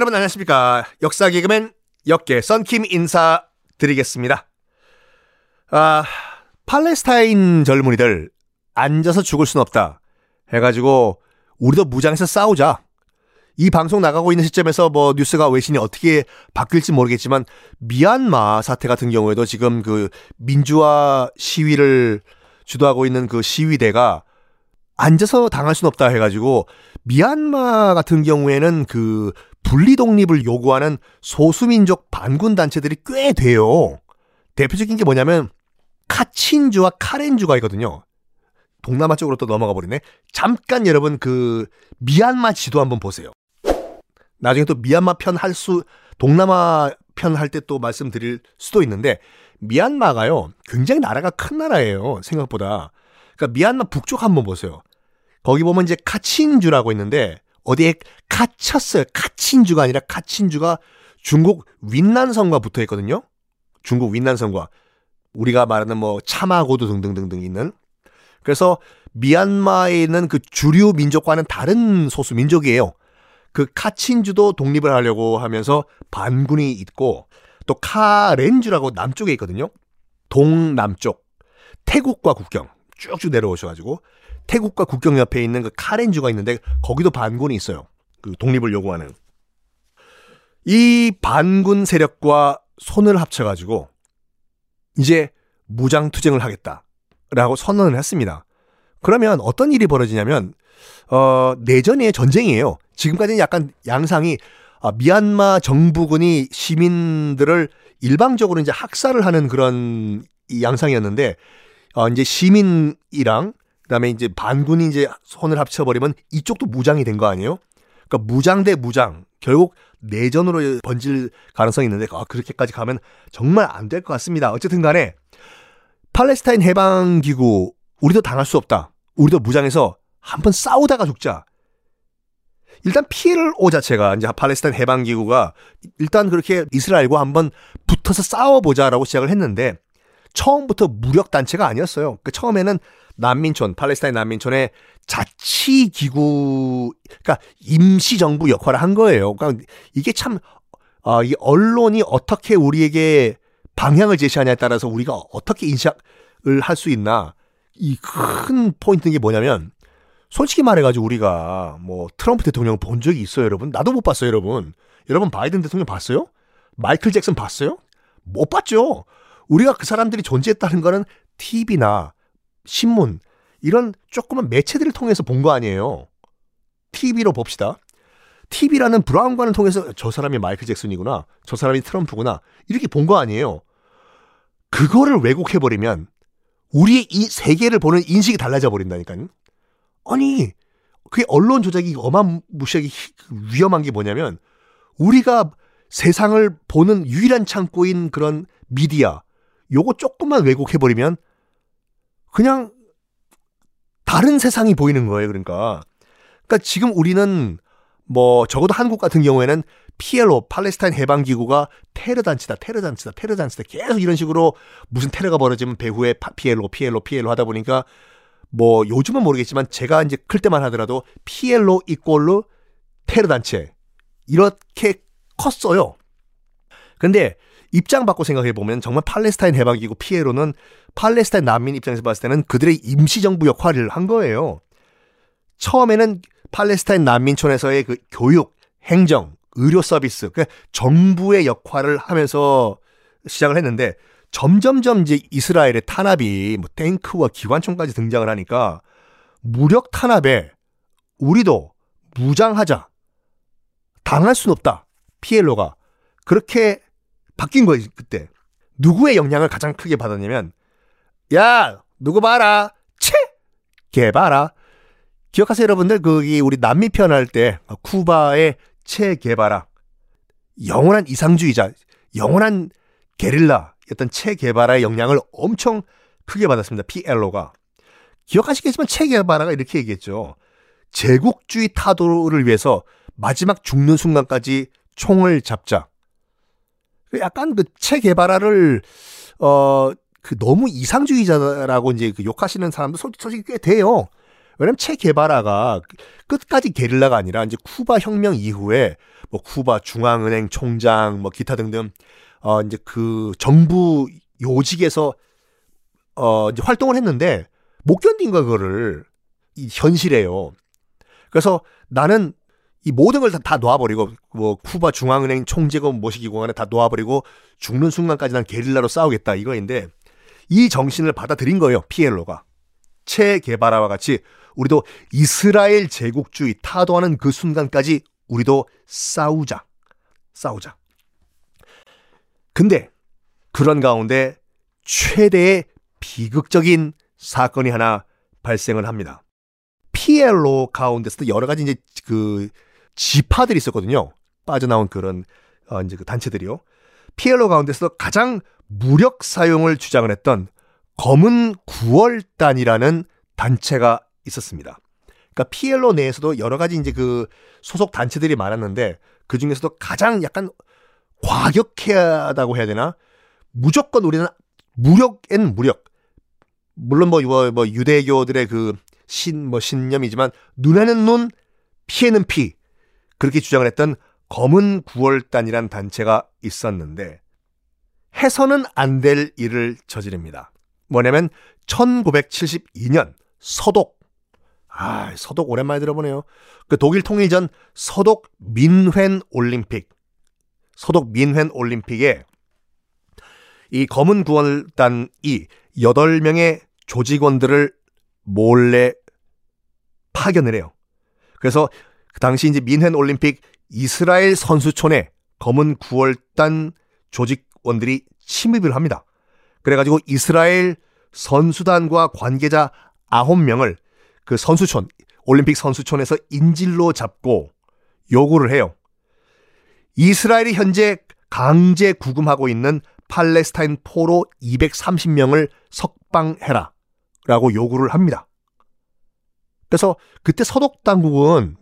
여러분 안녕하십니까. 역사 개그맨 역계 썬킴 인사드리겠습니다. 아, 팔레스타인 젊은이들 앉아서 죽을 순 없다. 해가지고 우리도 무장해서 싸우자. 이 방송 나가고 있는 시점에서 뭐 뉴스가 외신이 어떻게 바뀔지 모르겠지만 미얀마 사태 같은 경우에도 지금 그 민주화 시위를 주도하고 있는 그 시위대가 앉아서 당할 순 없다 해가지고 미얀마 같은 경우에는 그 분리 독립을 요구하는 소수민족 반군 단체들이 꽤 돼요. 대표적인 게 뭐냐면 카친주와 카렌주가 있거든요. 동남아 쪽으로 또 넘어가 버리네. 잠깐 여러분 그 미얀마 지도 한번 보세요. 나중에 또 미얀마 편 할 수, 동남아 편 할 때 또 말씀드릴 수도 있는데 미얀마가요 굉장히 나라가 큰 나라예요 생각보다. 그러니까 미얀마 북쪽 한번 보세요. 거기 보면 이제 카친주라고 있는데 어디에 갇혔어요. 카친주가 아니라 카친주가 중국 윈난성과 붙어 있거든요. 중국 윈난성과 우리가 말하는 뭐 차마고도 등등등등 있는 그래서 미얀마에 있는 그 주류 민족과는 다른 소수 민족이에요. 그 카친주도 독립을 하려고 하면서 반군이 있고 또 카렌주라고 남쪽에 있거든요. 동남쪽 태국과 국경 쭉쭉 내려오셔가지고 태국과 국경 옆에 있는 그 카렌주가 있는데 거기도 반군이 있어요. 그 독립을 요구하는 이 반군 세력과 손을 합쳐가지고 이제 무장 투쟁을 하겠다라고 선언을 했습니다. 그러면 어떤 일이 벌어지냐면 어, 내전의 전쟁이에요. 지금까지는 약간 양상이 아, 미얀마 정부군이 시민들을 일방적으로 이제 학살을 하는 그런 양상이었는데 어, 이제 시민이랑 그다음에 이제 반군이 이제 손을 합쳐버리면 이쪽도 무장이 된 거 아니에요? 그러니까 무장 대 무장 결국 내전으로 번질 가능성이 있는데 아, 그렇게까지 가면 정말 안 될 것 같습니다. 어쨌든 간에 팔레스타인 해방 기구 우리도 당할 수 없다. 우리도 무장해서 한번 싸우다가 죽자. 일단 PLO 자체가 이제 팔레스타인 해방 기구가 일단 그렇게 이스라엘과 한번 붙어서 싸워보자라고 시작을 했는데 처음부터 무력 단체가 아니었어요. 그 처음에는 난민촌, 팔레스타인 난민촌의 자치 기구, 그러니까 임시 정부 역할을 한 거예요. 그러니까 이게 참, 어, 이 언론이 어떻게 우리에게 방향을 제시하냐에 따라서 우리가 어떻게 인식을 할 수 있나. 이 큰 포인트인 게 뭐냐면, 솔직히 말해가지고 우리가 뭐 트럼프 대통령 본 적이 있어요, 여러분? 나도 못 봤어요, 여러분. 여러분 바이든 대통령 봤어요? 마이클 잭슨 봤어요? 못 봤죠. 우리가 그 사람들이 존재했다는 거는 TV나 신문 이런 조그만 매체들을 통해서 본 거 아니에요. TV로 봅시다. TV라는 브라운관을 통해서 저 사람이 마이클 잭슨이구나. 저 사람이 트럼프구나. 이렇게 본 거 아니에요. 그거를 왜곡해버리면 우리의 이 세계를 보는 인식이 달라져 버린다니까요. 아니, 그게 언론 조작이 어마무시하게 위험한 게 뭐냐면 우리가 세상을 보는 유일한 창고인 그런 미디어, 요거 조금만 왜곡해버리면 그냥 다른 세상이 보이는 거예요. 그러니까. 그러니까 지금 우리는 뭐 적어도 한국 같은 경우에는 PLO 팔레스타인 해방 기구가 테러 단체다, 테러 단체다, 테러 단체다 계속 이런 식으로 무슨 테러가 벌어지면 배후에 PLO, PLO, PLO 하다 보니까 뭐 요즘은 모르겠지만 제가 이제 클 때만 하더라도 PLO 이꼴로 테러 단체 이렇게 컸어요. 근데 입장 바꿔 생각해 보면 정말 팔레스타인 해방기구 피에로는 팔레스타인 난민 입장에서 봤을 때는 그들의 임시정부 역할을 한 거예요. 처음에는 팔레스타인 난민촌에서의 그 교육, 행정, 의료 서비스, 그 정부의 역할을 하면서 시작을 했는데 점점점 이제 이스라엘의 탄압이 뭐 탱크와 기관총까지 등장을 하니까 무력 탄압에 우리도 무장하자. 당할 순 없다. 피엘로가. 그렇게 바뀐 거예요, 그때. 누구의 영향을 가장 크게 받았냐면, 야, 누구 봐라. 채! 개 봐라. 기억하세요, 여러분들? 거기 우리 남미 편 할 때, 쿠바의 채 개바라. 영원한 이상주의자, 영원한 게릴라였던 채 개바라의 영향을 엄청 크게 받았습니다. PLO가. 기억하시겠지만 채 개바라가 이렇게 얘기했죠. 제국주의 타도를 위해서 마지막 죽는 순간까지 총을 잡자. 약간 그체 개발화를 어 그 너무 이상주의자라고 이제 그 욕하시는 사람도 솔직히 꽤 돼요. 왜냐면 체 게바라가 끝까지 게릴라가 아니라 이제 쿠바 혁명 이후에 뭐 쿠바 중앙은행 총장 뭐 기타 등등 어 이제 그 정부 요직에서 어 이제 활동을 했는데 못 견딘 거 그거를 이 현실이에요. 그래서 나는 이 모든 걸 다, 다 놓아버리고 뭐 쿠바 중앙은행 총재건 모시기고 간에 다 놓아버리고 죽는 순간까지 난 게릴라로 싸우겠다 이거인데 이 정신을 받아들인 거예요 피엘로가. 체 게바라와 같이 우리도 이스라엘 제국주의 타도하는 그 순간까지 우리도 싸우자. 싸우자. 근데 그런 가운데 최대의 비극적인 사건이 하나 발생을 합니다. 피엘로 가운데서도 여러 가지 이제 그 지파들이 있었거든요. 빠져나온 그런 어 이제 그 단체들이요. 피엘로 가운데서도 가장 무력 사용을 주장을 했던 검은 9월단이라는 단체가 있었습니다. 그러니까 피엘로 내에서도 여러 가지 이제 그 소속 단체들이 많았는데 그 중에서도 가장 약간 과격하다고 해야 되나? 무조건 우리는 무력엔 무력. 물론 뭐, 뭐 유대교들의 그 신, 뭐 신념이지만 눈에는 눈, 피에는 피. 그렇게 주장을 했던 검은 9월단이란 단체가 있었는데 해서는 안 될 일을 저지릅니다. 뭐냐면 1972년 서독 아, 서독 오랜만에 들어보네요. 그 독일 통일 전 서독 민회 올림픽 서독 민회 올림픽에 이 검은 구원단이 8명의 조직원들을 몰래 파견을 해요. 그래서 그 당시 이제 민회 올림픽 이스라엘 선수촌에 검은 9월단 조직원들이 침입을 합니다. 그래가지고 이스라엘 선수단과 관계자 9명을 그 선수촌, 올림픽 선수촌에서 인질로 잡고 요구를 해요. 이스라엘이 현재 강제 구금하고 있는 팔레스타인 포로 230명을 석방해라. 라고 요구를 합니다. 그래서 그때 서독 당국은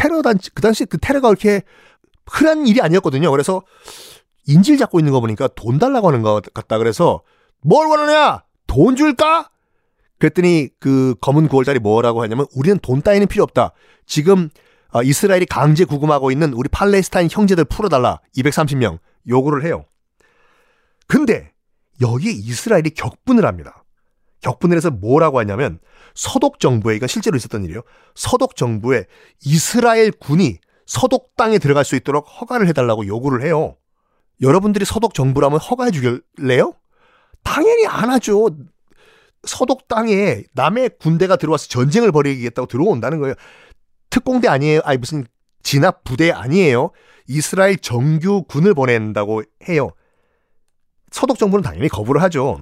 테러 단체 그 당시 그 테러가 그렇게 흔한 일이 아니었거든요. 그래서 인질 잡고 있는 거 보니까 돈 달라고 하는 것 같다. 그래서 뭘 원하냐? 돈 줄까? 그랬더니 그 검은 9월달이 뭐라고 하냐면 우리는 돈 따위는 필요 없다. 지금 어, 이스라엘이 강제 구금하고 있는 우리 팔레스타인 형제들 풀어달라. 230명 요구를 해요. 근데 여기에 이스라엘이 격분을 합니다. 격분을 해서 뭐라고 하냐면 서독 정부에 이건 실제로 있었던 일이에요. 서독 정부에 이스라엘 군이 서독 땅에 들어갈 수 있도록 허가를 해달라고 요구를 해요. 여러분들이 서독 정부라면 허가해 주길래요? 당연히 안 하죠. 서독 땅에 남의 군대가 들어와서 전쟁을 벌이겠다고 들어온다는 거예요. 특공대 아니에요. 아니 무슨 진압 부대 아니에요. 이스라엘 정규 군을 보낸다고 해요. 서독 정부는 당연히 거부를 하죠.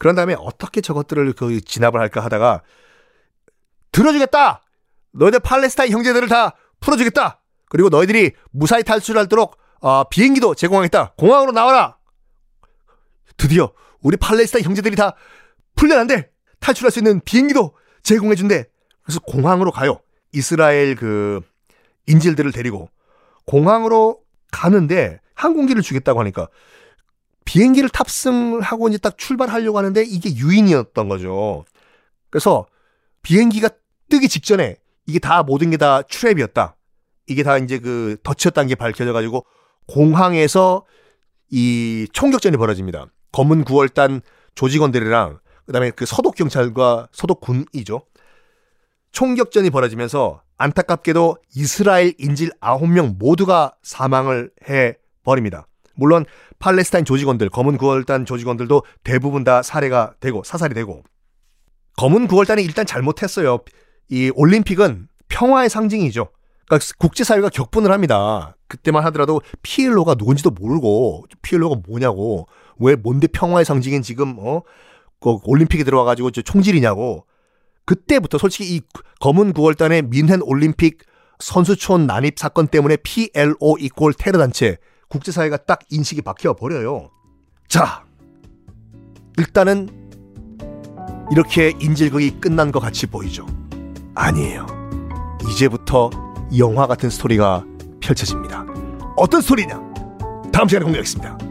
그런 다음에 어떻게 저것들을 그 진압을 할까 하다가 들어주겠다. 너희들 팔레스타인 형제들을 다 풀어주겠다. 그리고 너희들이 무사히 탈출할도록 어, 비행기도 제공하겠다. 공항으로 나와라. 드디어 우리 팔레스타인 형제들이 다 풀려난대. 탈출할 수 있는 비행기도 제공해준대. 그래서 공항으로 가요. 이스라엘 그 인질들을 데리고 공항으로 가는데 항공기를 주겠다고 하니까 비행기를 탑승을 하고 이제 딱 출발하려고 하는데 이게 유인이었던 거죠. 그래서 비행기가 뜨기 직전에 이게 다 모든 게 다 트랩이었다. 이게 다 이제 그 덫이었다는 게 밝혀져 가지고 공항에서 이 총격전이 벌어집니다. 검은 9월단 조직원들이랑 그다음에 그 서독 경찰과 서독 군이죠. 총격전이 벌어지면서 안타깝게도 이스라엘 인질 9명 모두가 사망을 해 버립니다. 물론 팔레스타인 조직원들, 검은 9월단 조직원들도 대부분 다 살해가 되고 사살이 되고 검은 9월단이 일단 잘못했어요. 이 올림픽은 평화의 상징이죠. 그러니까 국제사회가 격분을 합니다. 그때만 하더라도 피엘로가 누군지도 모르고 피엘로가 뭐냐고 왜 뭔데 평화의 상징인 지금 어 그 올림픽에 들어와가지고 총질이냐고 그때부터 솔직히 이 검은 9월단의 민헨 올림픽 선수촌 난입 사건 때문에 PLO 이꼴 테러 단체 국제사회가 딱 인식이 박혀 버려요. 자, 일단은 이렇게 인질극이 끝난 것 같이 보이죠. 아니에요. 이제부터 영화 같은 스토리가 펼쳐집니다. 어떤 스토리냐? 다음 시간에 공개하겠습니다.